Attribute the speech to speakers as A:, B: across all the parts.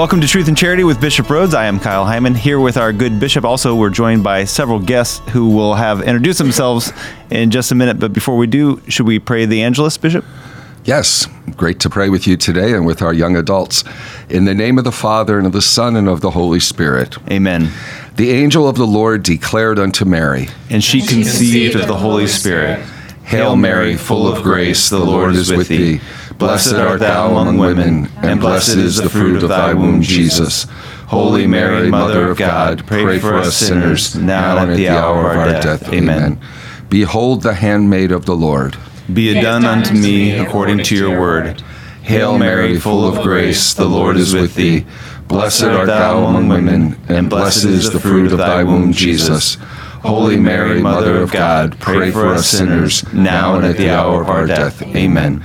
A: Welcome to Truth and Charity with Bishop Rhoades. I am Kyle Hyman here with our good bishop. Also, we're joined by several guests who will have introduced themselves in just a minute. But before we do, should we pray the Angelus, Bishop?
B: Yes, great to pray with you today and with our young adults. In the name of the Father, and of the Son, and of the Holy Spirit.
A: Amen.
B: The angel of the Lord declared unto Mary,
A: And she conceived of the Holy Spirit.
B: Hail Mary, full of grace, the Lord is with thee. Blessed art thou among women, and blessed is the fruit of thy womb, Jesus. Holy Mary, Mother of God, pray for us sinners, now and at the hour of our death. Amen. Behold the handmaid of the Lord.
A: Be it done unto me according to your word.
B: Hail Mary, full of grace, the Lord is with thee. Blessed art thou among women, and blessed is the fruit of thy womb, Jesus. Holy Mary, Mother of God, pray for us sinners, now and at the hour of our death. Amen.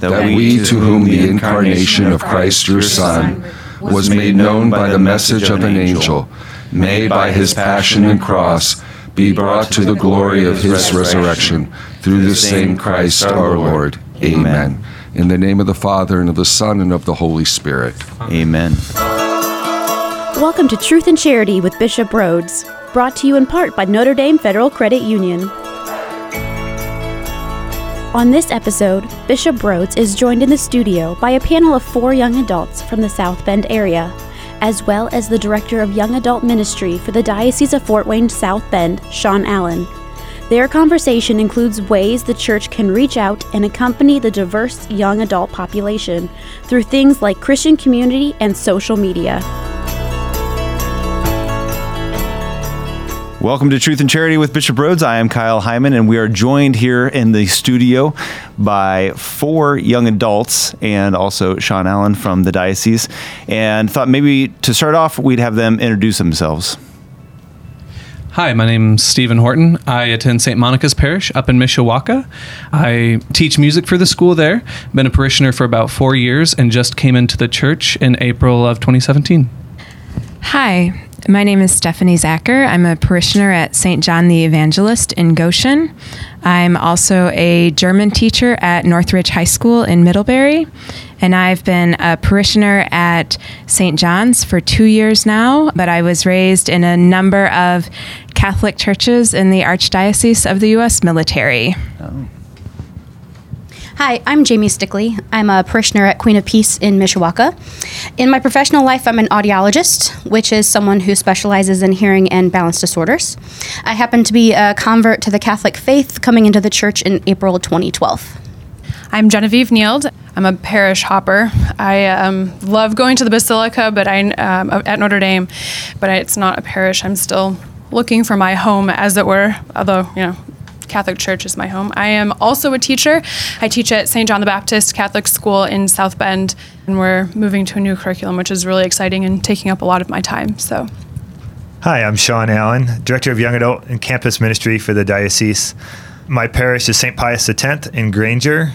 B: that we, to whom the incarnation of Christ your Son was made known by the message of an angel, may by his passion and cross be brought to the glory of his resurrection through the same Christ our Lord. Amen. In the name of the Father, and of the Son, and of the Holy Spirit.
A: Amen.
C: Welcome to Truth and Charity with Bishop Rhoades, brought to you in part by Notre Dame Federal Credit Union. On this episode, Bishop Rhoades is joined in the studio by a panel of four young adults from the South Bend area, as well as the Director of Young Adult Ministry for the Diocese of Fort Wayne South Bend, Sean Allen. Their conversation includes ways the church can reach out and accompany the diverse young adult population through things like Christian community and social media.
A: Welcome to Truth and Charity with Bishop Rhoades. I am Kyle Hyman, and we are joined here in the studio by four young adults and also Sean Allen from the diocese. And thought maybe to start off, we'd have them introduce themselves.
D: Hi, my name's Stephen Horton. I attend St. Monica's Parish up in Mishawaka. I teach music for the school there. Been a parishioner for about four years and just came into the church in April of 2017.
E: Hi, my name is Stephanie Zacher. I'm a parishioner at St. John the Evangelist in Goshen. I'm also a German teacher at Northridge High School in Middlebury. And I've been a parishioner at St. John's for two years now, but I was raised in a number of Catholic churches in the Archdiocese of the U.S. military. Oh.
F: Hi, I'm Jamie Stickley. I'm a parishioner at Queen of Peace in Mishawaka. In my professional life, I'm an audiologist, which is someone who specializes in hearing and balance disorders. I happen to be a convert to the Catholic faith coming into the church in April 2012.
G: I'm Genevieve Nield. I'm a parish hopper. I um, love going to the Basilica, but I um, at Notre Dame, but it's not a parish. I'm still looking for my home, as it were. Although you know, Catholic Church is my home. I am also a teacher. I teach at St. John the Baptist Catholic School in South Bend, and we're moving to a new curriculum, which is really exciting and taking up a lot of my time. So.
H: Hi, I'm Sean Allen, Director of Young Adult and Campus Ministry for the Diocese. My parish is St. Pius X in Granger,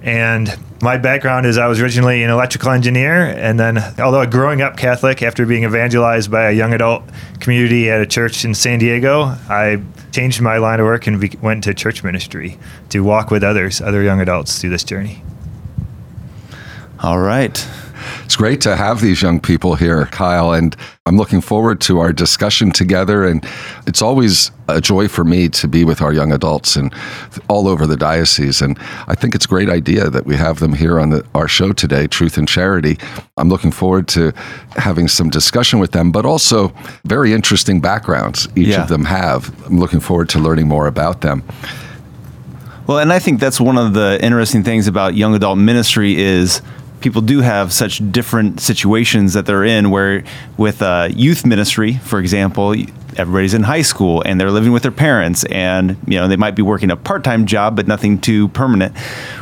H: and my background is I was originally an electrical engineer, and then, although growing up Catholic, after being evangelized by a young adult community at a church in San Diego, I changed my line of work and be- went to church ministry to walk with others, other young adults, through this journey.
A: All right.
B: It's great to have these young people here, Kyle, and I'm looking forward to our discussion together. And it's always a joy for me to be with our young adults and all over the diocese. And I think it's a great idea that we have them here on the, our show today, Truth and Charity. I'm looking forward to having some discussion with them, but also very interesting backgrounds each
A: Yeah.
B: of them have. I'm looking forward to learning more about them.
A: Well, and I think that's one of the interesting things about young adult ministry is people do have such different situations that they're in. Where with uh, youth ministry, for example, everybody's in high school and they're living with their parents, and you know they might be working a part-time job, but nothing too permanent.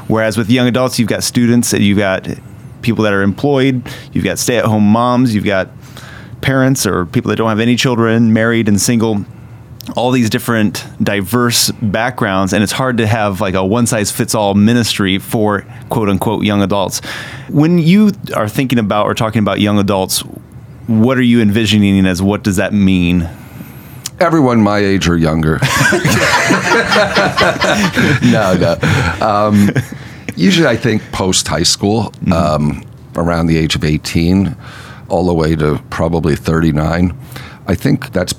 A: Whereas with young adults, you've got students, and you've got people that are employed, you've got stay-at-home moms, you've got parents or people that don't have any children, married and single, all these different diverse backgrounds and it's hard to have like a one size fits all ministry for quote unquote young adults. When you are thinking about or talking about young adults what are you envisioning as what does that mean?
B: Everyone my age or younger. No no. Um, usually i think post high school mm-hmm. um, around the age of 18 all the way to probably 39 i think that's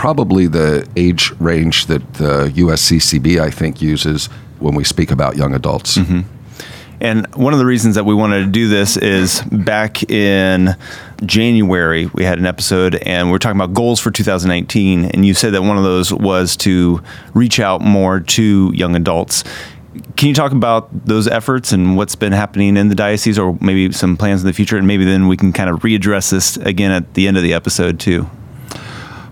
B: probably the age range that the USCCB, I think, uses when we speak about young adults. Mm-hmm.
A: And one of the reasons that we wanted to do this is back in January, we had an episode and we are talking about goals for 2019. And you said that one of those was to reach out more to young adults. Can you talk about those efforts and what's been happening in the diocese or maybe some plans in the future? And maybe then we can kind of readdress this again at the end of the episode, too.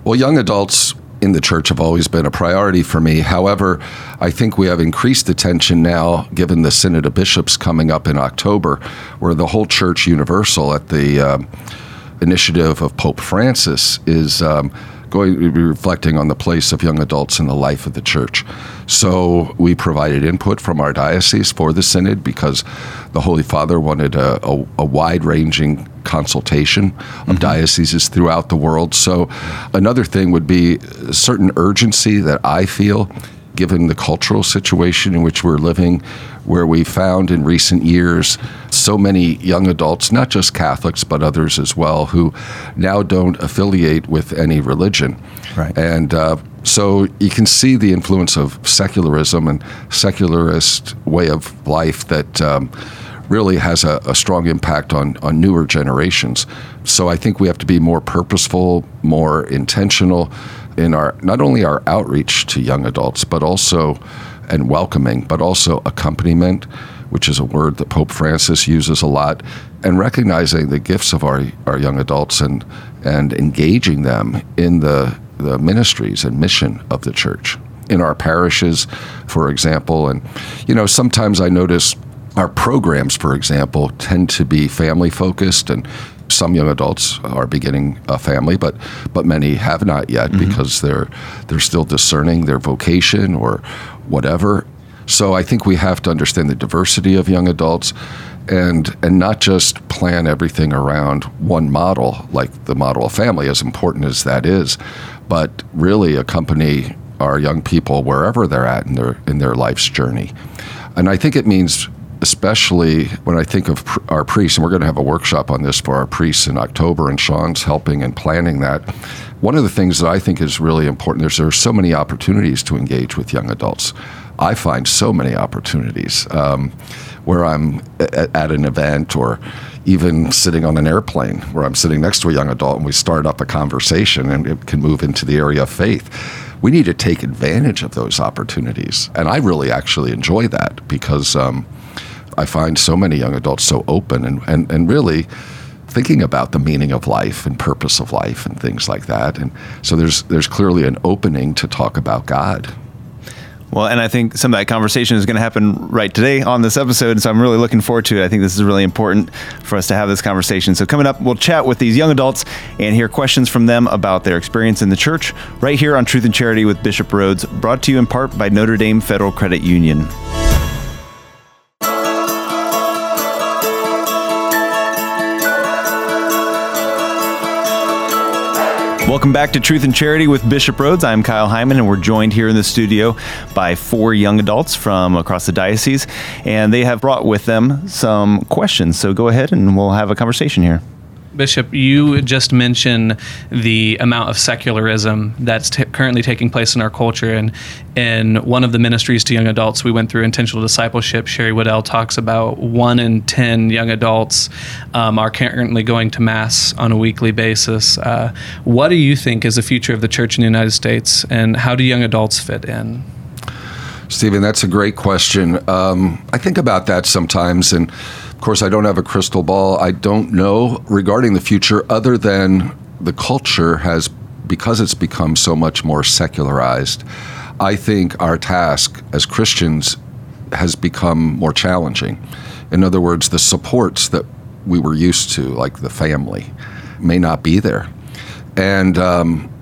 B: Well, young adults in the church have always been a priority for me. However, I think we have increased attention now, given the Synod of Bishops coming up in October, where the whole church universal at the um, initiative of Pope Francis is. Um, going to be reflecting on the place of young adults in the life of the church. So we provided input from our diocese for the synod because the Holy Father wanted a, a, a wide ranging consultation of mm-hmm. dioceses throughout the world. So another thing would be a certain urgency that I feel given the cultural situation in which we're living, where we found in recent years so many young adults, not just Catholics, but others as well, who now don't affiliate with any religion.
A: Right.
B: And uh, so you can see the influence of secularism and secularist way of life that. Um, really has a, a, strong impact on, on newer generations. So I think we have to be more purposeful, more intentional, in our not only our outreach to young adults, but also and welcoming, but also accompaniment, which is a word that Pope Francis uses a lot, and recognizing the gifts of our, our young adults and and engaging them in the the ministries and mission of the church in our parishes, for example. And you know, sometimes I notice our programs, for example, tend to be family focused and some young adults are beginning a family, but but many have not yet mm-hmm. because they're they're still discerning their vocation or whatever. So I think we have to understand the diversity of young adults and and not just plan everything around one model like the model of family as important as that is, but really accompany our young people wherever they're at in their in their life's journey. And I think it means especially when I think of our priests, and we're going to have a workshop on this for our priests in October, and Sean's helping and planning that. One of the things that I think is really important is there are so many opportunities to engage with young adults. I find so many opportunities um, where I'm at, at an event or even sitting on an airplane where I'm sitting next to a young adult and we start up a conversation and it can move into the area of faith we need to take advantage of those opportunities. And I really actually enjoy that because um, I find so many young adults so open and, and, and really thinking about the meaning of life and purpose of life and things like that. And so there's there's clearly an opening to talk about God.
A: Well, and I think some of that conversation is going to happen right today on this episode. So I'm really looking forward to it. I think this is really important for us to have this conversation. So, coming up, we'll chat with these young adults and hear questions from them about their experience in the church right here on Truth and Charity with Bishop Rhoades, brought to you in part by Notre Dame Federal Credit Union. Welcome back to Truth and Charity with Bishop Rhoades. I'm Kyle Hyman, and we're joined here in the studio by four young adults from across the diocese, and they have brought with them some questions. So go ahead and we'll have a conversation here.
D: Bishop, you just mentioned the amount of secularism that's t- currently taking place in our culture. And in one of the ministries to young adults we went through, Intentional Discipleship, Sherry Weddell talks about one in 10 young adults um, are currently going to Mass on a weekly basis. Uh, what do you think is the future of the church in the United States, and how do young adults fit in?
B: Stephen, that's a great question. Um, I think about that sometimes, and of course, I don't have a crystal ball. I don't know regarding the future other than the culture has, because it's become so much more secularized. I think our task as Christians has become more challenging. In other words, the supports that we were used to, like the family, may not be there. And um,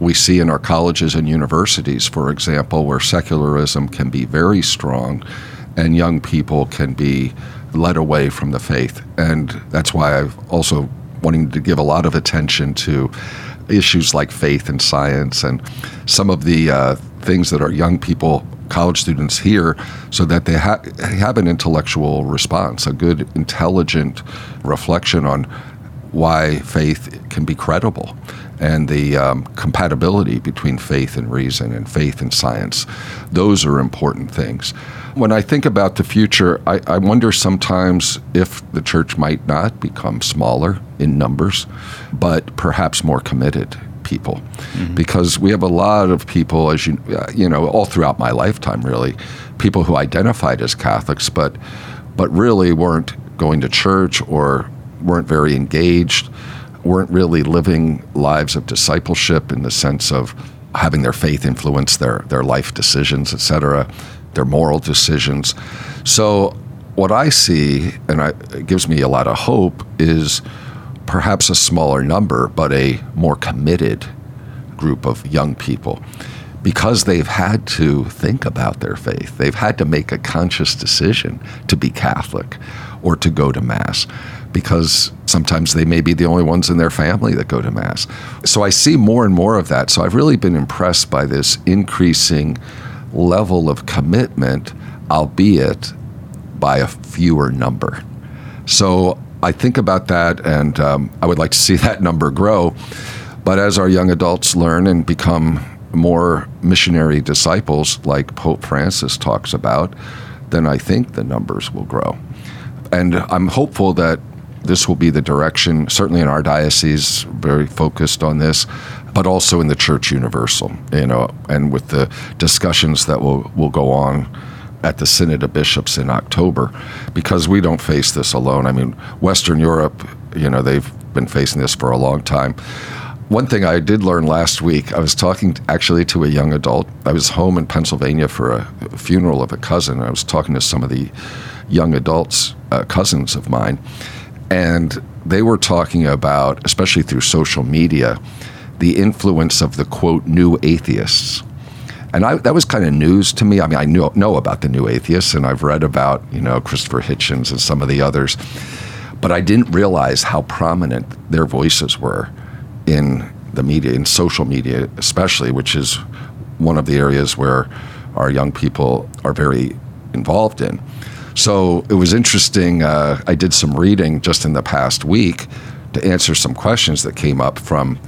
B: we see in our colleges and universities, for example, where secularism can be very strong and young people can be led away from the faith. And that's why I've also wanting to give a lot of attention to issues like faith and science and some of the uh, things that our young people college students hear so that they ha- have an intellectual response, a good, intelligent reflection on why faith can be credible and the um, compatibility between faith and reason and faith and science. Those are important things. When I think about the future, I, I wonder sometimes if the church might not become smaller in numbers, but perhaps more committed people mm-hmm. because we have a lot of people as you uh, you know all throughout my lifetime really people who identified as Catholics but but really weren't going to church or weren't very engaged weren't really living lives of discipleship in the sense of having their faith influence their their life decisions etc their moral decisions. So what I see and I, it gives me a lot of hope is perhaps a smaller number, but a more committed group of young people. Because they've had to think about their faith. They've had to make a conscious decision to be Catholic or to go to Mass because sometimes they may be the only ones in their family that go to Mass. So I see more and more of that. So I've really been impressed by this increasing level of commitment, albeit by a fewer number. So I think about that, and um, I would like to see that number grow. But as our young adults learn and become more missionary disciples, like Pope Francis talks about, then I think the numbers will grow. And I'm hopeful that this will be the direction, certainly in our diocese, very focused on this, but also in the Church Universal, you know, and with the discussions that will, will go on at the Synod of Bishops in October because we don't face this alone. I mean, Western Europe, you know, they've been facing this for a long time. One thing I did learn last week, I was talking actually to a young adult. I was home in Pennsylvania for a funeral of a cousin. I was talking to some of the young adults, uh, cousins of mine, and they were talking about, especially through social media, the influence of the quote, new atheists and I, that was kind of news to me. I mean, I knew, know about the New Atheists, and I've read about you know Christopher Hitchens and some of the others, but I didn't realize how prominent their voices were in the media, in social media especially, which is one of the areas where our young people are very involved in. So it was interesting. Uh, I did some reading just in the past week to answer some questions that came up from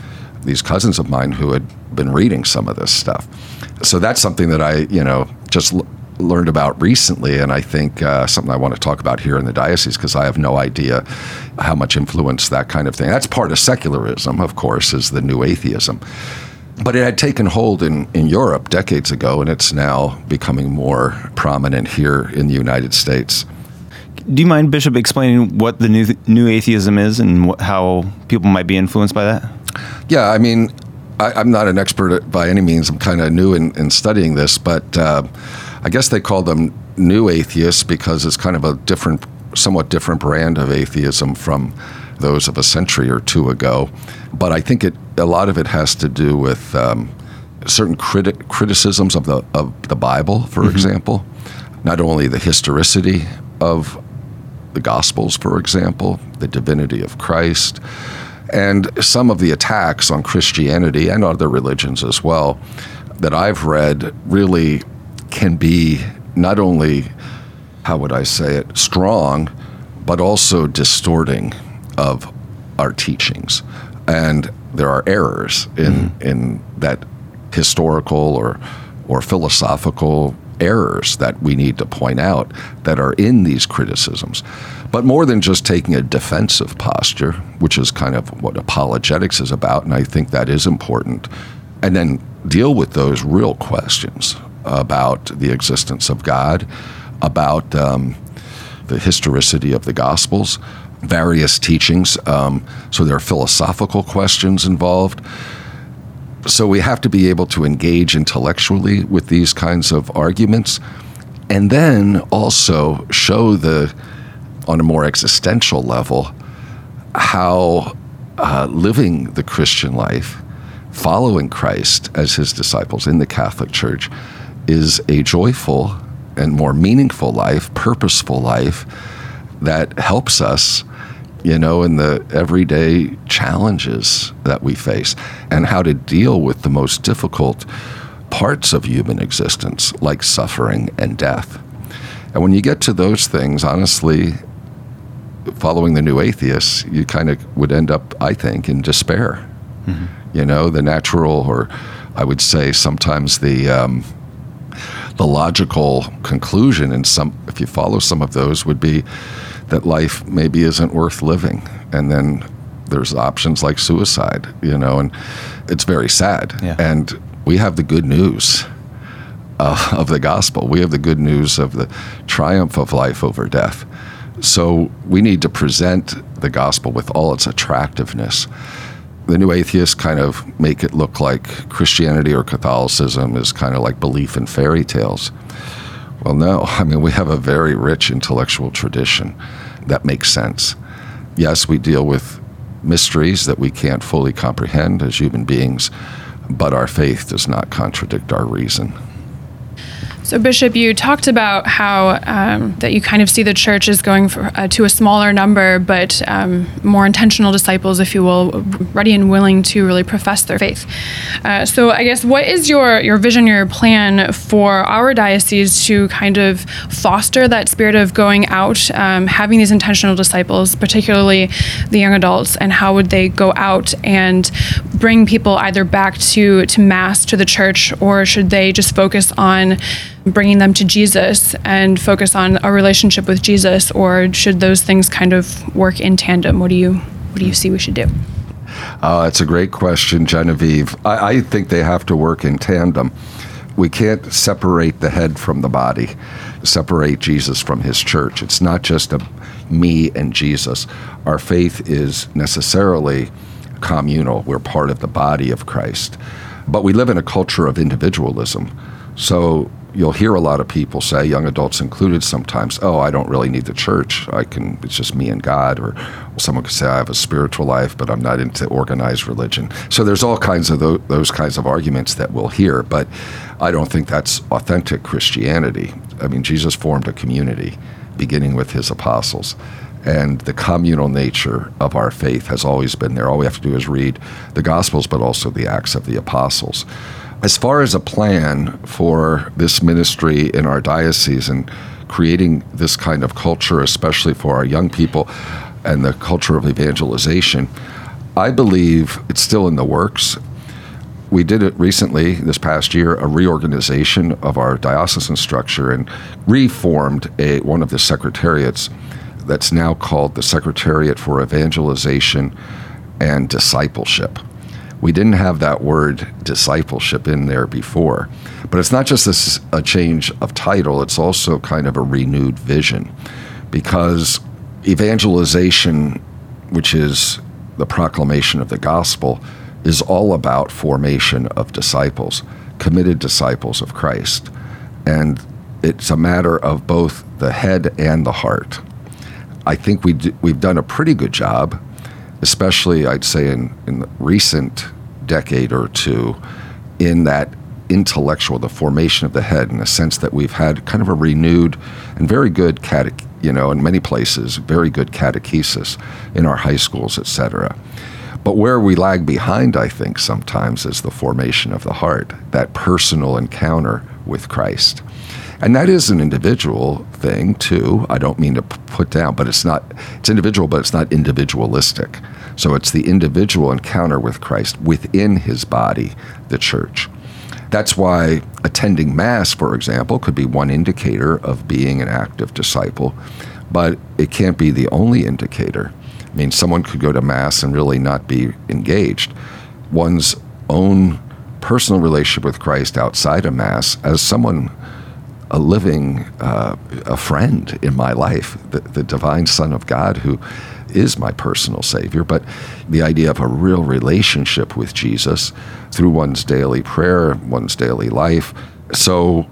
B: these cousins of mine who had been reading some of this stuff so that's something that I, you know, just l- learned about recently, and I think uh, something I want to talk about here in the diocese because I have no idea how much influence that kind of thing. That's part of secularism, of course, is the new atheism. But it had taken hold in, in Europe decades ago, and it's now becoming more prominent here in the United States.
A: Do you mind, Bishop, explaining what the new new atheism is and wh- how people might be influenced by that?
B: Yeah, I mean, I, am not an expert by any means. I'm kind of new in, in, studying this, but uh, I guess they call them new atheists because it's kind of a different, somewhat different brand of atheism from those of a century or two ago. But I think it a lot of it has to do with um, certain criti- criticisms of the of the Bible, for mm-hmm. example. Not only the historicity of the Gospels, for example, the divinity of Christ and some of the attacks on Christianity and other religions as well that I've read really can be not only, how would I say it, strong, but also distorting of our teachings. And there are errors in, mm-hmm. in that historical or, or philosophical errors that we need to point out that are in these criticisms. But more than just taking a defensive posture, which is kind of what apologetics is about, and I think that is important, and then deal with those real questions about the existence of God, about um, the historicity of the Gospels, various teachings. Um, so there are philosophical questions involved. So we have to be able to engage intellectually with these kinds of arguments and then also show the on a more existential level how uh, living the Christian life, following Christ as his disciples in the Catholic Church, is a joyful and more meaningful life, purposeful life that helps us, you know, in the everyday challenges that we face and how to deal with the most difficult parts of human existence, like suffering and death. And when you get to those things, honestly, following the new atheists, you kind of would end up, I think, in despair. Mm-hmm. You know, the natural, or I would say sometimes the um, the logical conclusion, and some, if you follow some of those, would be that life maybe isn't worth living, and then there's options like suicide. You know, and it's very sad.
A: Yeah.
B: And we have the good news. Uh, of the gospel. We have the good news of the triumph of life over death. So we need to present the gospel with all its attractiveness. The new atheists kind of make it look like Christianity or Catholicism is kind of like belief in fairy tales. Well, no. I mean, we have a very rich intellectual tradition that makes sense. Yes, we deal with mysteries that we can't fully comprehend as human beings, but our faith does not contradict our reason.
G: So, Bishop, you talked about how um, that you kind of see the church as going for, uh, to a smaller number, but um, more intentional disciples, if you will, ready and willing to really profess their faith. Uh, so, I guess what is your your vision, your plan for our diocese to kind of foster that spirit of going out, um, having these intentional disciples, particularly the young adults, and how would they go out and bring people either back to to mass to the church, or should they just focus on bringing them to Jesus and focus on a relationship with Jesus, or should those things kind of work in tandem? What do you what do you see we should do?
B: Uh, it's a great question, Genevieve. I, I think they have to work in tandem. We can't separate the head from the body, separate Jesus from his church. It's not just a me and Jesus. Our faith is necessarily communal. We're part of the body of Christ. But we live in a culture of individualism. So you'll hear a lot of people say, young adults included sometimes, oh, I don't really need the church. I can, it's just me and God. Or someone could say, I have a spiritual life, but I'm not into organized religion. So there's all kinds of those, those kinds of arguments that we'll hear, but I don't think that's authentic Christianity. I mean, Jesus formed a community beginning with his apostles. And the communal nature of our faith has always been there. All we have to do is read the Gospels, but also the Acts of the Apostles. As far as a plan for this ministry in our diocese and creating this kind of culture, especially for our young people and the culture of evangelization, I believe it's still in the works. We did it recently, this past year, a reorganization of our diocesan structure and reformed a, one of the secretariats that's now called the Secretariat for Evangelization and Discipleship we didn't have that word discipleship in there before. But it's not just this, a change of title, it's also kind of a renewed vision because evangelization, which is the proclamation of the gospel, is all about formation of disciples, committed disciples of Christ. And it's a matter of both the head and the heart. I think we do, we've done a pretty good job especially I'd say in, in recent decade or two, in that intellectual, the formation of the head, in the sense that we've had kind of a renewed and very good catech, you know, in many places, very good catechesis in our high schools, etc. But where we lag behind, I think, sometimes is the formation of the heart, that personal encounter with Christ. And that is an individual thing, too. I don't mean to put down, but it's not, it's individual, but it's not individualistic. So it's the individual encounter with Christ within his body, the church. That's why attending Mass, for example, could be one indicator of being an active disciple, but it can't be the only indicator. I mean, someone could go to Mass and really not be engaged. One's own personal relationship with Christ outside of Mass, as someone a living, uh, a friend in my life, the, the divine Son of God who is my personal Savior. But the idea of a real relationship with Jesus through one's daily prayer, one's daily life. So,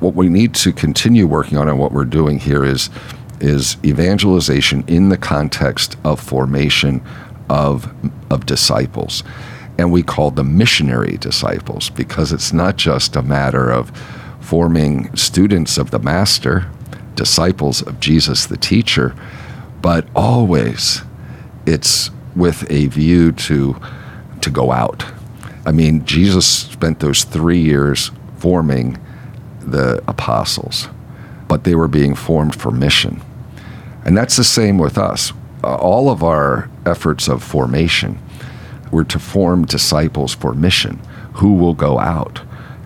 B: what we need to continue working on and what we're doing here is is evangelization in the context of formation of, of disciples. And we call them missionary disciples because it's not just a matter of forming students of the Master, disciples of Jesus the teacher, but always it's with a view to, to go out. I mean, Jesus spent those three years forming the apostles, but they were being formed for mission. And that's the same with us. All of our efforts of formation were to form disciples for mission who will go out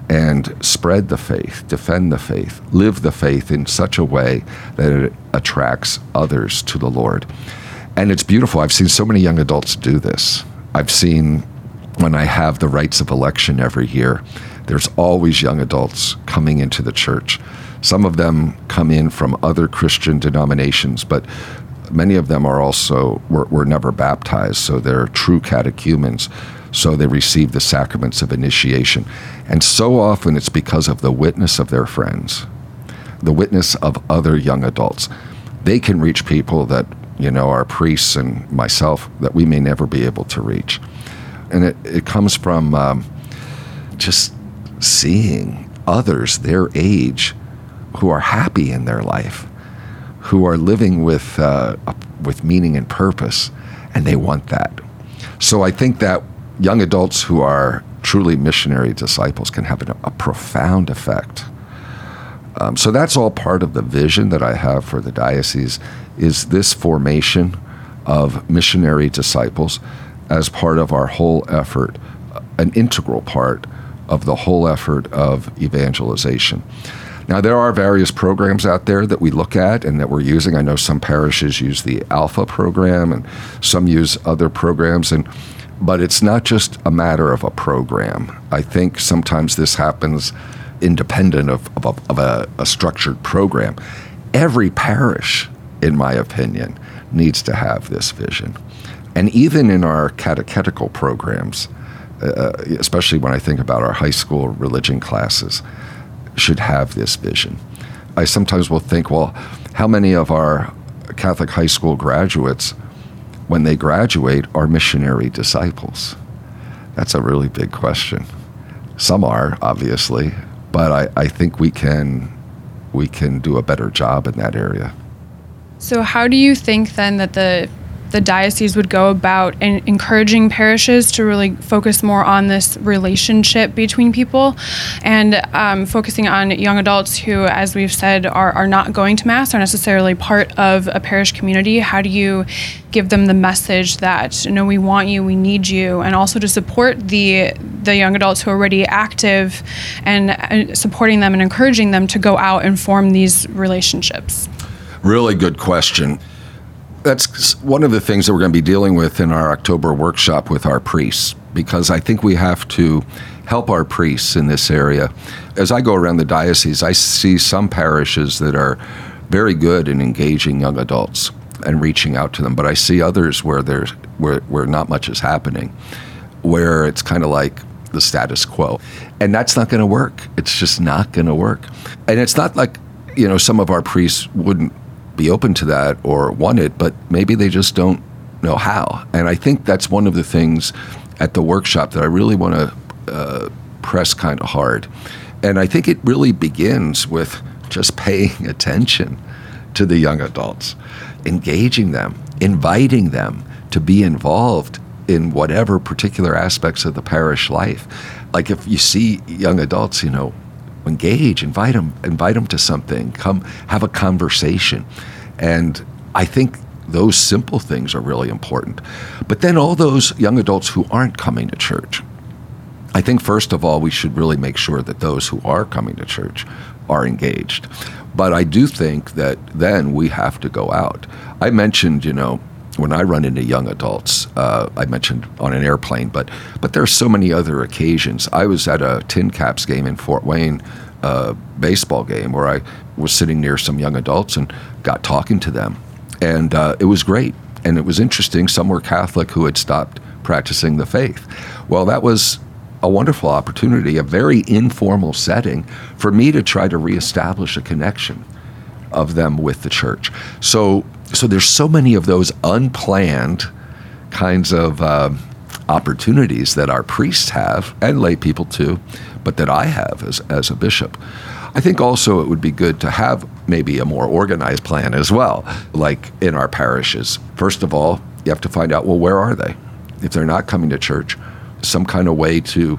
B: and spread the faith, defend the faith, live the faith in such a way that it attracts others to the Lord. And it's beautiful. I've seen so many young adults do this. I've seen when I have the rites of election every year, there's always young adults coming into the church. Some of them come in from other Christian denominations, but many of them are also were, were never baptized, so they're true catechumens. So they receive the sacraments of initiation. And so often it's because of the witness of their friends, the witness of other young adults. They can reach people that, you know, our priests and myself that we may never be able to reach. And it, it comes from um, just seeing others their age who are happy in their life, who are living with, uh, with meaning and purpose, and they want that. So I think that young adults who are truly missionary disciples can have a, profound effect. Um, so that's all part of the vision that I have for the diocese is this formation of missionary disciples as part of our whole effort, an integral part of the whole effort of evangelization. Now, there are various programs out there that we look at and that we're using. I know some parishes use the Alpha program and some use other programs. And but it's not just a matter of a program. I think sometimes this happens independent of, of, a, of a, a structured program. Every parish, in my opinion, needs to have this vision. And even in our catechetical programs, uh, especially when I think about our high school religion classes, should have this vision. I sometimes will think, well, how many of our Catholic high school graduates when they graduate are missionary disciples? That's a really big question. Some are, obviously, but I, I think we can we can do a better job in that area.
G: So how do you think then that the the diocese would go about in encouraging parishes to really focus more on this relationship between people and um, focusing on young adults who, as we've said, are, are not going to Mass, are necessarily part of a parish community. How do you give them the message that, you know, we want you, we need you, and also to support the, the young adults who are already active and, and supporting them and encouraging them to go out and form these relationships?
B: Really good question that's one of the things that we're going to be dealing with in our October workshop with our priests, because I think we have to help our priests in this area. As I go around the diocese, I see some parishes that are very good in engaging young adults and reaching out to them, but I see others where there's where, where not much is happening, where it's kind of like the status quo. And that's not going to work. It's just not going to work. And it's not like, you know, some of our priests wouldn't be open to that or want it, but maybe they just don't know how. And I think that's one of the things at the workshop that I really want to uh, press kind of hard. And I think it really begins with just paying attention to the young adults, engaging them, inviting them to be involved in whatever particular aspects of the parish life. Like if you see young adults, you know, engage, invite them, invite them to something, come have a conversation. And I think those simple things are really important. But then all those young adults who aren't coming to church, I think first of all, we should really make sure that those who are coming to church are engaged. But I do think that then we have to go out. I mentioned, you know, when I run into young adults, uh, I mentioned on an airplane, but but there are so many other occasions. I was at a TinCaps game in Fort Wayne, uh, baseball game, where I was sitting near some young adults and got talking to them, and uh, it was great and it was interesting. Some were Catholic who had stopped practicing the faith. Well, that was a wonderful opportunity, a very informal setting for me to try to reestablish a connection of them with the church. So so there's so many of those unplanned kinds of uh, opportunities that our priests have and lay people too, but that I have as, as a bishop. I think also it would be good to have maybe a more organized plan as well, like in our parishes. First of all, you have to find out well, where are they? If they're not coming to church, some kind of way to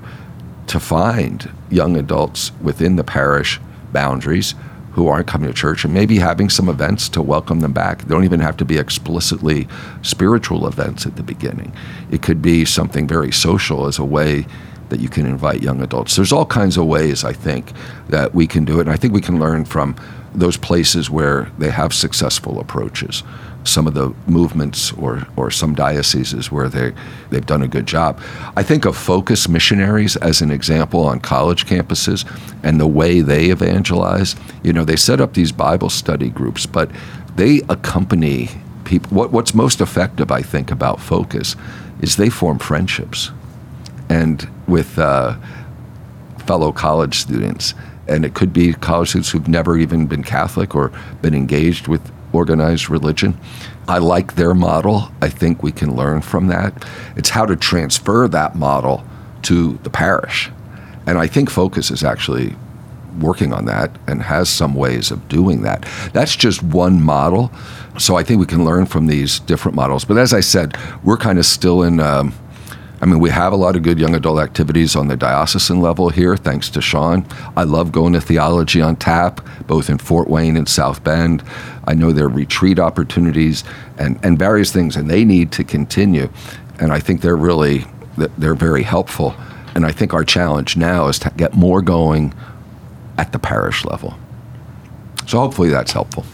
B: to find young adults within the parish boundaries who aren't coming to church and maybe having some events to welcome them back. They don't even have to be explicitly spiritual events at the beginning. It could be something very social as a way that you can invite young adults. There's all kinds of ways, I think, that we can do it. And I think we can learn from those places where they have successful approaches some of the movements or, or some dioceses where they, they've done a good job. I think of focus missionaries as an example on college campuses and the way they evangelize. You know, they set up these Bible study groups, but they accompany people. What, what's most effective, I think, about focus is they form friendships and with uh, fellow college students. And it could be college students who've never even been Catholic or been engaged with organized religion. I like their model. I think we can learn from that. It's how to transfer that model to the parish. And I think Focus is actually working on that and has some ways of doing that. That's just one model. So I think we can learn from these different models. But as I said, we're kind of still in. Um, I mean, we have a lot of good young adult activities on the diocesan level here, thanks to Sean. I love going to Theology on Tap, both in Fort Wayne and South Bend. I know there are retreat opportunities and, and various things, and they need to continue. And I think they're really they're very helpful. And I think our challenge now is to get more going at the parish level. So hopefully that's helpful.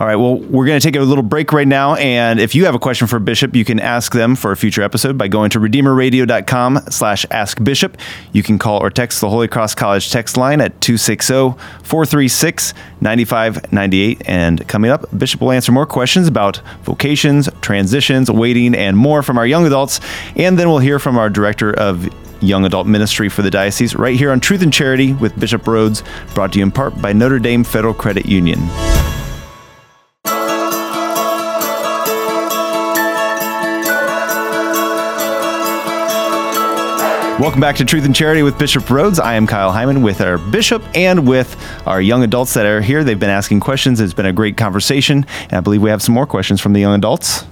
A: All right. Well, we're going to take a little break right now. And if you have a question for Bishop, you can ask them for a future episode by going to redeemerradio.com slash ask Bishop. You can call or text the Holy Cross College text line at 260-436-9598. And coming up, Bishop will answer more questions about vocations, transitions, waiting, and more from our young adults. And then we'll hear from our director of young adult ministry for the diocese right here on Truth and Charity with Bishop Rhoades, brought to you in part by Notre Dame Federal Credit Union. Welcome back to Truth and Charity with Bishop Rhoades. I am Kyle Hyman with our bishop and with our young adults that are here. They've been asking questions. It's been a great conversation. And I believe we have some more questions from the young adults.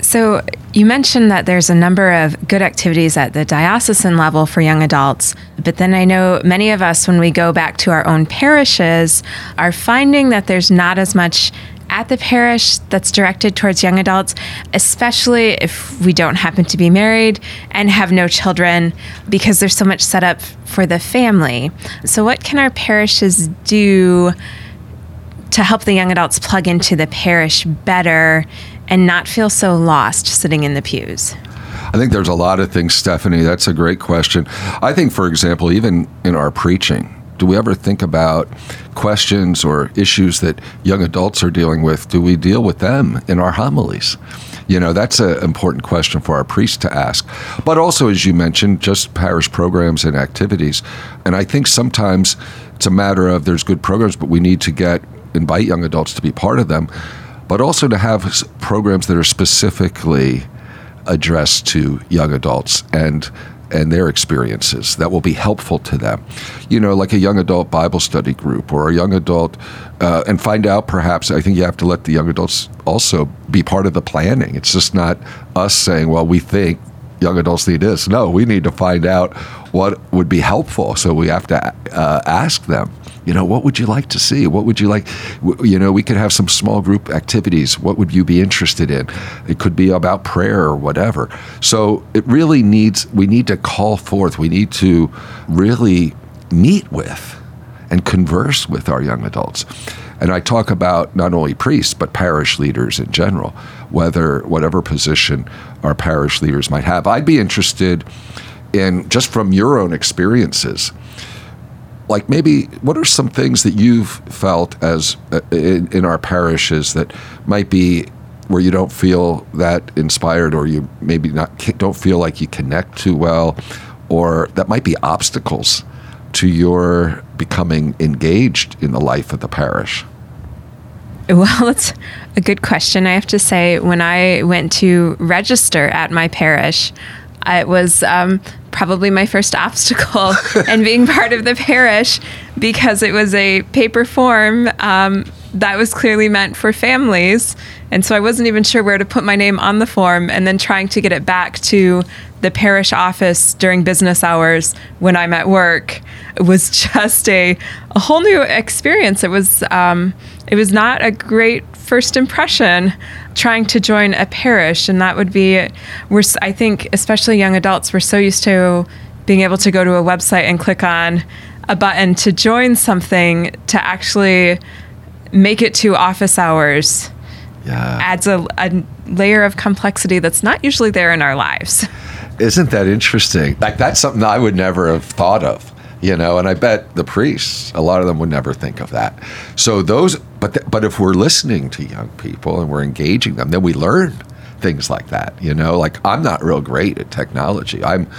E: So, you mentioned that there's a number of good activities at the diocesan level for young adults, but then I know many of us, when we go back to our own parishes, are finding that there's not as much at the parish that's directed towards young adults, especially if we don't happen to be married and have no children, because there's so much set up for the family. So, what can our parishes do to help the young adults plug into the parish better and not feel so lost sitting in the pews?
B: I think there's a lot of things, Stephanie. That's a great question. I think, for example, even in our preaching, do we ever think about questions or issues that young adults are dealing with? Do we deal with them in our homilies? You know, that's an important question for our priests to ask. But also, as you mentioned, just parish programs and activities. And I think sometimes it's a matter of there's good programs, but we need to get invite young adults to be part of them, but also to have programs that are specifically addressed to young adults and and their experiences that will be helpful to them. You know, like a young adult Bible study group or a young adult, uh, and find out perhaps, I think you have to let the young adults also be part of the planning. It's just not us saying, well, we think young adults need this. No, we need to find out what would be helpful. So we have to uh, ask them you know, what would you like to see? What would you like? You know, we could have some small group activities. What would you be interested in? It could be about prayer or whatever. So it really needs, we need to call forth, we need to really meet with and converse with our young adults. And I talk about not only priests, but parish leaders in general, whether, whatever position our parish leaders might have. I'd be interested in, just from your own experiences, like maybe what are some things that you've felt as uh, in, in, our parishes that might be where you don't feel that inspired or you maybe not don't feel like you connect too well or that might be obstacles to your becoming engaged in the life of the parish
E: Well, that's a good question. I have to say, when I went to register at my parish, it was um, probably my first obstacle and being part of the parish because it was a paper form um, that was clearly meant for families. And so I wasn't even sure where to put my name on the form and then trying to get it back to the parish office during business hours when I'm at work was just a, a whole new experience. It was um, it was not a great first impression trying to join a parish, and that would be we're I think especially young adults we're so used to being able to go to a website and click on a button to join something to actually make it to office hours
B: Yeah.
E: adds a, a layer of complexity that's not usually there in our lives.
B: Isn't that interesting? Like that's something I would never have thought of, you know. And I bet the priests, a lot of them would never think of that. So those, but th- but if we're listening to young people and we're engaging them, then we learn things like that, you know. Like I'm not real great at technology. I'm,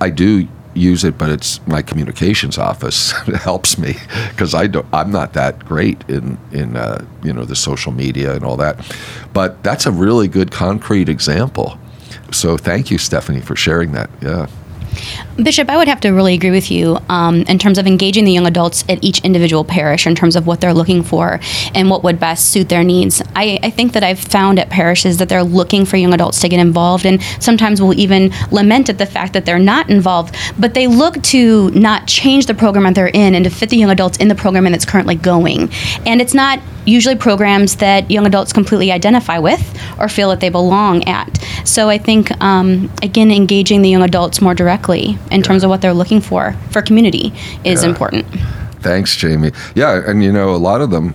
B: I do use it, but it's my communications office helps me because I don't. I'm not that great in in uh, you know the social media and all that. But that's a really good concrete example. So thank you, Stephanie, for sharing that. Yeah.
F: Bishop, I would have to really agree with you um, in terms of engaging the young adults at each individual parish in terms of what they're looking for and what would best suit their needs. I, I think that I've found at parishes that they're looking for young adults to get involved, and sometimes will even lament at the fact that they're not involved, but they look to not change the program that they're in and to fit the young adults in the program that's currently going. And it's not usually programs that young adults completely identify with or feel that they belong at. So I think, um, again, engaging the young adults more directly in terms of what they're looking for for community is
B: Yeah.
F: important.
B: Thanks, Jamie. Yeah, and you know, a lot of them,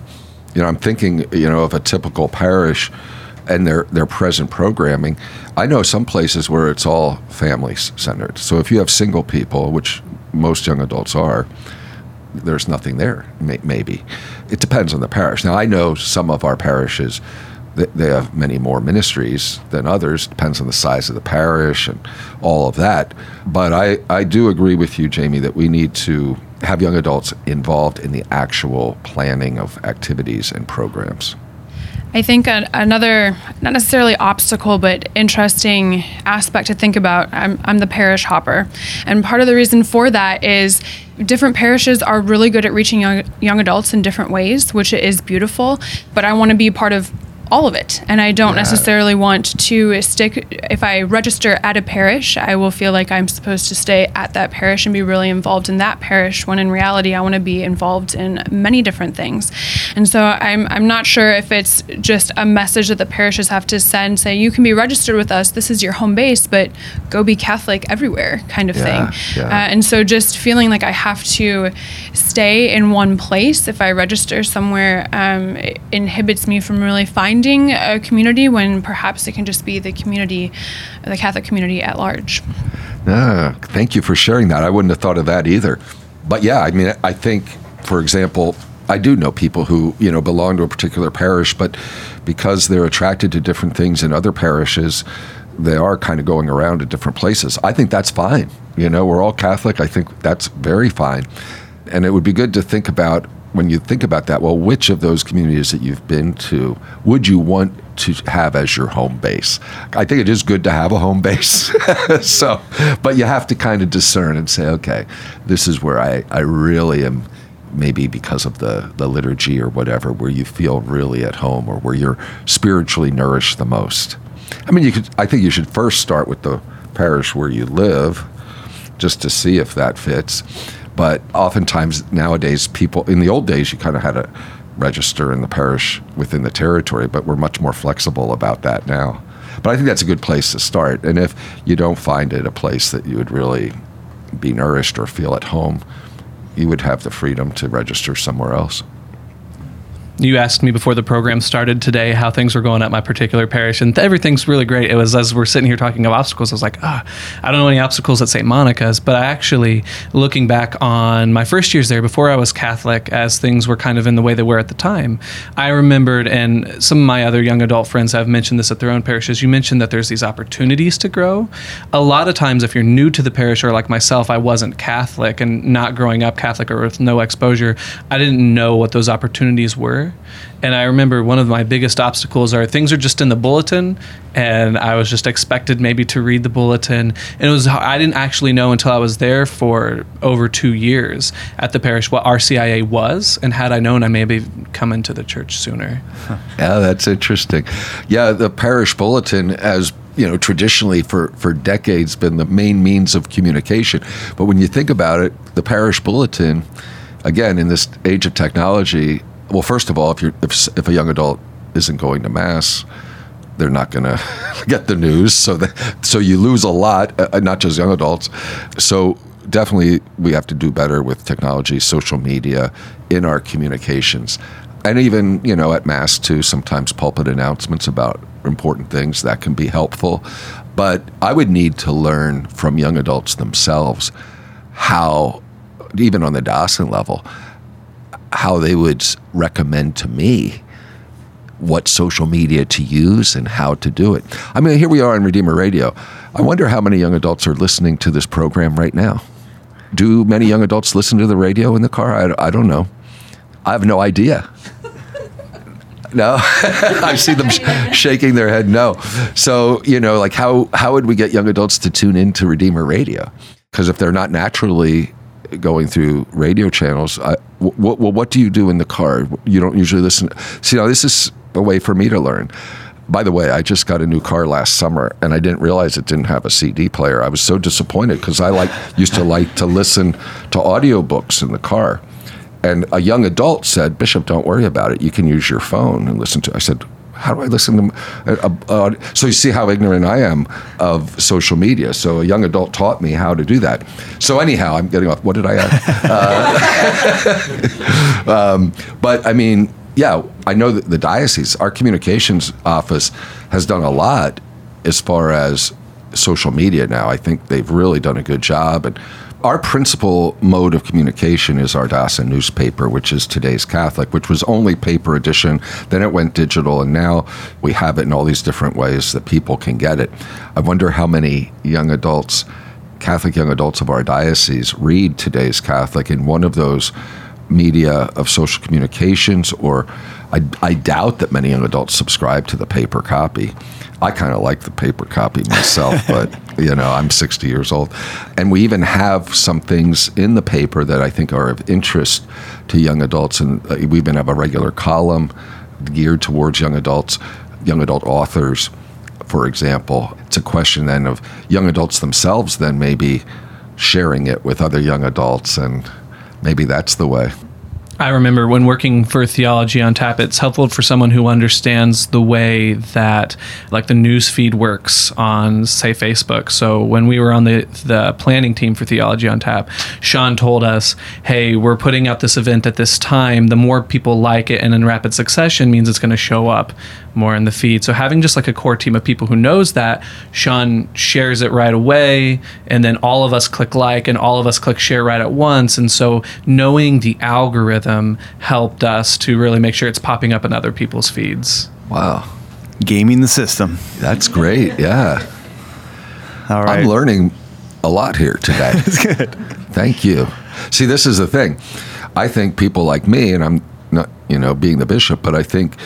B: you know, I'm thinking, you know, of a typical parish and their their present programming. I know some places where it's all families centered. So if you have single people, which most young adults are, there's nothing there. May, maybe it depends on the parish. Now I know some of our parishes. th- They have many more ministries than others. Depends on the size of the parish and all of that. But I, I do agree with you, Jamie, that we need to have young adults involved in the actual planning of activities and programs.
G: I think an, another, not necessarily obstacle, but interesting aspect to think about. I'm, I'm the parish hopper. And part of the reason for that is different parishes are really good at reaching young, young adults in different ways, which is beautiful. But I want to be part of all of it. And I don't
B: Yeah.
G: necessarily want to stick, if I register at a parish, I will feel like I'm supposed to stay at that parish and be really involved in that parish, when in reality, I want to be involved in many different things. And so I'm, I'm not sure if it's just a message that the parishes have to send, saying you can be registered with us, this is your home base, but go be Catholic everywhere kind of
B: Yeah,
G: thing.
B: yeah.
G: Uh, and so just feeling like I have to stay in one place if I register somewhere um, inhibits me from really finding a community when perhaps it can just be the community, the Catholic community at large.
B: Ah, thank you for sharing that. I wouldn't have thought of that either. But yeah, I mean, I think, for example, I do know people who you know belong to a particular parish, but because they're attracted to different things in other parishes, they are kind of going around to different places. I think that's fine. You know, we're all Catholic. I think that's very fine. And it would be good to think about when you think about that. Well, which of those communities that you've been to would you want to have as your home base? I think it is good to have a home base. so, but you have to kind of discern and say, okay, this is where I, I really am. Maybe because of the, the liturgy or whatever, where you feel really at home or where you're spiritually nourished the most. I mean, you could. I think you should first start with the parish where you live, just to see if that fits. But oftentimes nowadays, people in the old days, you kind of had to register in the parish within the territory, but we're much more flexible about that now. But I think that's a good place to start. And if you don't find it a place that you would really be nourished or feel at home, you would have the freedom to register somewhere else.
D: You asked me before the program started today how things were going at my particular parish, and everything's really great. It was as we're sitting here talking of obstacles, I was like, ah, I don't know any obstacles at St. Monica's, but I actually, looking back on my first years there before I was Catholic, as things were kind of in the way they were at the time, I remembered, and some of my other young adult friends have mentioned this at their own parishes. You mentioned that there's these opportunities to grow. A lot of times, if you're new to the parish, or like myself, I wasn't Catholic and not growing up Catholic or with no exposure, I didn't know what those opportunities were. And I remember one of my biggest obstacles are things are just in the bulletin, and I was just expected maybe to read the bulletin. And it was I didn't actually know until I was there for over two years at the parish what RCIA was, and had I known, I maybe come into the church sooner.
B: Yeah, that's interesting. Yeah, the parish bulletin as you know traditionally for for decades been the main means of communication but when you think about it the parish bulletin again in this age of technology well, first of all, if you're if, if a young adult isn't going to mass, they're not going to get the news. So that, so you lose a lot, uh, not just young adults. So definitely we have to do better with technology, social media in our communications. And even, you know, at mass too, sometimes pulpit announcements about important things that can be helpful. But I would need to learn from young adults themselves how even on the diocesan level, how they would recommend to me what social media to use and how to do it. I mean, here we are on Redeemer Radio. I wonder how many young adults are listening to this program right now. Do many young adults listen to the radio in the car? I, I don't know. I have no idea. No, I see them sh- shaking their head. No, so you know, like how how would we get young adults to tune into Redeemer Radio? Because if they're not naturally going through radio channels. I, well, what do you do in the car? You don't usually listen. See, now this is a way for me to learn. By the way, I just got a new car last summer, and I didn't realize it didn't have a CD player. I was so disappointed because I like used to like to listen to audiobooks in the car. And a young adult said, "Bishop, don't worry about it. You can use your phone and listen to." I said, how do I listen to? Uh, uh, so you see how ignorant I am of social media. So a young adult taught me how to do that. So anyhow, I'm getting off. What did I add? uh, um, but I mean, yeah, I know that the diocese, our communications office, has done a lot as far as social media now. I think they've really done a good job and our principal mode of communication is our diocesan newspaper, which is today's Catholic, which was only paper edition. Then it went digital, and now we have it in all these different ways that people can get it. I wonder how many young adults, Catholic young adults of our diocese, read today's Catholic in one of those media of social communications, or I, I doubt that many young adults subscribe to the paper copy. I kind of like the paper copy myself, but you know, I'm 60 years old. And we even have some things in the paper that I think are of interest to young adults. And uh, we even have a regular column geared towards young adults, young adult authors, for example. It's a question then of young adults themselves, then maybe sharing it with other young adults. And maybe that's the way.
D: I remember when working for Theology on Tap, it's helpful for someone who understands the way that like the news feed works on say Facebook. So when we were on the the planning team for Theology on Tap, Sean told us, "Hey, we're putting out this event at this time. The more people like it and in rapid succession means it's going to show up more in the feed." So having just like a core team of people who knows that, Sean shares it right away and then all of us click like and all of us click share right at once. And so knowing the algorithm algorithm helped us to really make sure it's popping up in other people's feeds.
B: Wow.
A: Gaming the system.
B: That's great. Yeah.
A: All right.
B: I'm learning a lot here today.
A: That's good.
B: Thank you. See, this is the thing. I think people like me, and I'm not, you know, being the bishop, but I think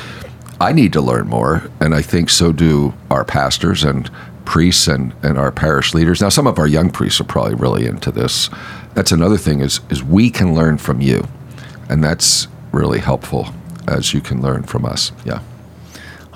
B: I need to learn more, and I think so do our pastors and priests and, and our parish leaders. Now, some of our young priests are probably really into this. That's another thing is is we can learn from you and that's really helpful as you can learn from us. Yeah.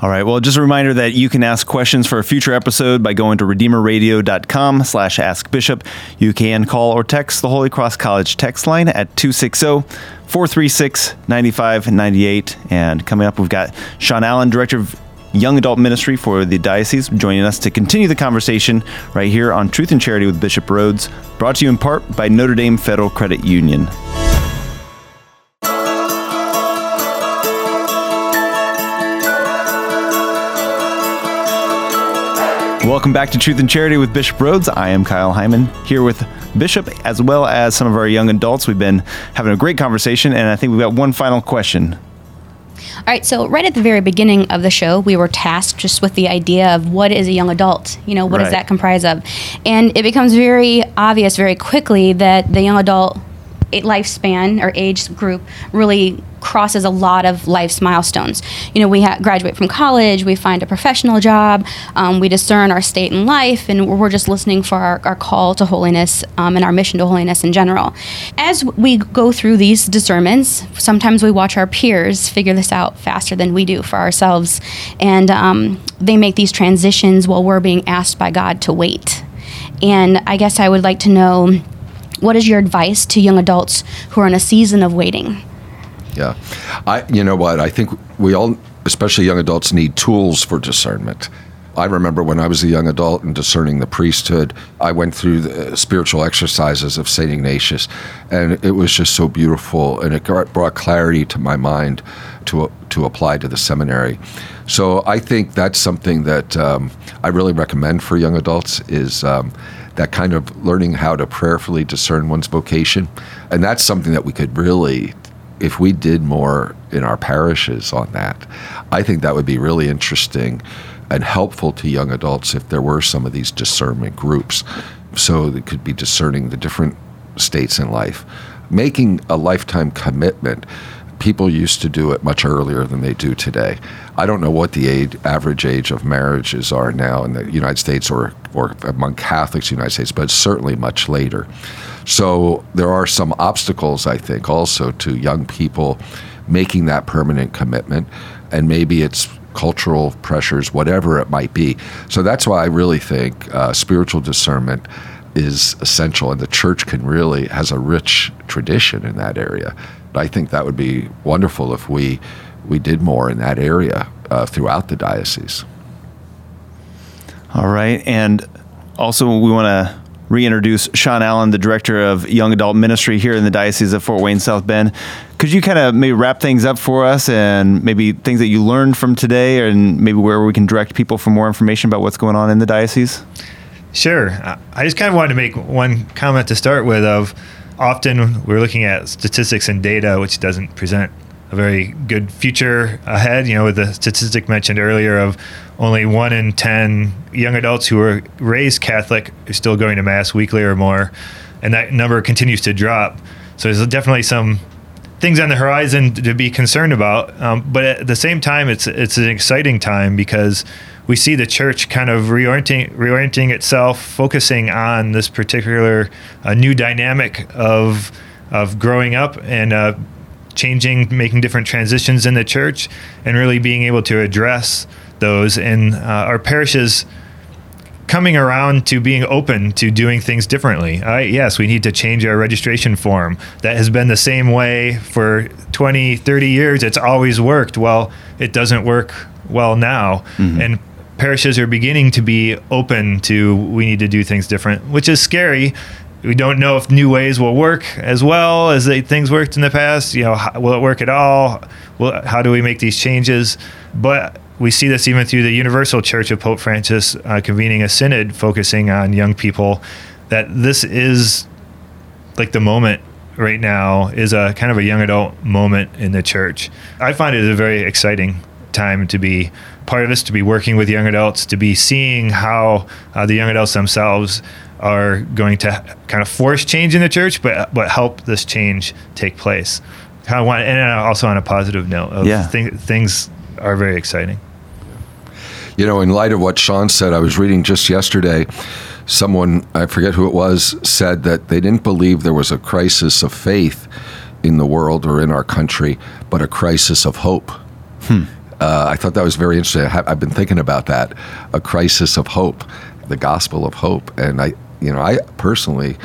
A: All right. Well, just a reminder that you can ask questions for a future episode by going to redeemerradio.com slash askbishop. You can call or text the Holy Cross College text line at 260 436 9598. And coming up, we've got Sean Allen, Director of Young Adult Ministry for the Diocese, joining us to continue the conversation right here on Truth and Charity with Bishop Rhoades, brought to you in part by Notre Dame Federal Credit Union. Welcome back to Truth and Charity with Bishop Rhoades. I am Kyle Hyman here with Bishop as well as some of our young adults. We've been having a great conversation, and I think we've got one final question.
F: All right, so right at the very beginning of the show, we were tasked just with the idea of what is a young adult? You know, what right. does that comprise of? And it becomes very obvious very quickly that the young adult eh, lifespan or age group really crosses a lot of life's milestones. You know, we ha- graduate from college, we find a professional job, um, we discern our state in life, and we're just listening for our, our call to holiness um, and our mission to holiness in general. As we go through these discernments, sometimes we watch our peers figure this out faster than we do for ourselves, and um, they make these transitions while we're being asked by God to wait. And I guess I would like to know what is your advice to young adults who are in a season of waiting?
B: Yeah. I you know what? I think we all especially young adults need tools for discernment. I remember when I was a young adult and discerning the priesthood, I went through the spiritual exercises of St. Ignatius, and it was just so beautiful, and it brought clarity to my mind to, to apply to the seminary. So I think that's something that um, I really recommend for young adults is um, that kind of learning how to prayerfully discern one's vocation. And that's something that we could really if we did more in our parishes on that, I think that would be really interesting and helpful to young adults if there were some of these discernment groups. So they could be discerning the different states in life. Making a lifetime commitment, people used to do it much earlier than they do today. I don't know what the age, average age of marriages are now in the United States or, or among Catholics in the United States, but certainly much later. So there are some obstacles, I think, also to young people making that permanent commitment. And maybe it's cultural pressures, whatever it might be. So that's why I really think uh, spiritual discernment is essential, and the church can really has a rich tradition in that area. I think that would be wonderful if we we did more in that area uh, throughout the diocese.
A: All right, and also we want to reintroduce Sean Allen, the director of young adult ministry here in the Diocese of Fort Wayne South Bend. Could you kind of maybe wrap things up for us and maybe things that you learned from today and maybe where we can direct people for more information about what's going on in the diocese?
H: Sure. I just kind of wanted to make one comment to start with of often we're looking at statistics and data which doesn't present a very good future ahead. You know, with the statistic mentioned earlier of only one in 10 young adults who are raised Catholic are still going to Mass weekly or more. And that number continues to drop. So there's definitely some things on the horizon to be concerned about. Um, but at the same time, it's, it's an exciting time because we see the church kind of reorienting, reorienting itself, focusing on this particular uh, new dynamic of, of growing up and uh, changing, making different transitions in the church, and really being able to address those. And uh, our parishes coming around to being open to doing things differently. Yes, we need to change our registration form. That has been the same way for 20, 30 years. It's always worked. Well, it doesn't work well now. Mm-hmm. And parishes are beginning to be open to we need to do things different, which is scary we don't know if new ways will work as well as they, things worked in the past. You know, how, will it work at all? Will, how do we make these changes? But we see this even through the Universal Church of Pope Francis uh, convening a synod focusing on young people. That this is like the moment right now is a kind of a young adult moment in the church. I find it a very exciting time to be part of this, to be working with young adults, to be seeing how uh, the young adults themselves are going to kind of force change in the church, but but help this change take place. Of want, and also on a positive note,
A: yeah.
H: Th- things are very exciting.
B: You know, in light of what Sean said, I was reading just yesterday. Someone I forget who it was said that they didn't believe there was a crisis of faith in the world or in our country, but a crisis of hope. Hmm. Uh, I thought that was very interesting. I have been thinking about that, a crisis of hope, the gospel of hope, and I you know, I personally,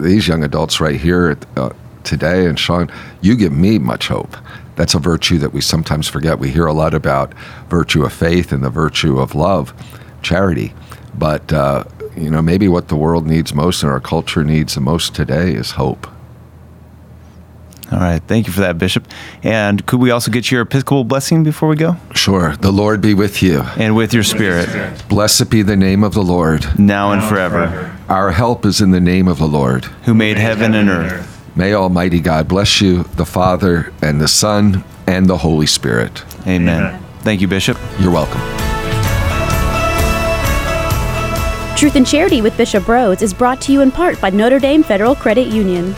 B: these young adults right here uh, today, and Sean, you give me much hope. That's a virtue that we sometimes forget. We hear a lot about virtue of faith and the virtue of love, charity, but uh, you know, maybe what the world needs most and our culture needs the most today is hope.
A: All right. Thank you for that, Bishop. And could we also get your Episcopal blessing before we go?
B: Sure. The Lord be with you.
A: And with your spirit.
B: Blessed be the name of the Lord.
A: Now and forever.
B: Our help is in the name of the Lord.
A: Who made heaven and earth.
B: May Almighty God bless you, the Father, and the Son, and the Holy Spirit.
A: Amen. Amen. Thank you, Bishop.
B: You're welcome.
C: Truth and Charity with Bishop Rhoades is brought to you in part by Notre Dame Federal Credit Union.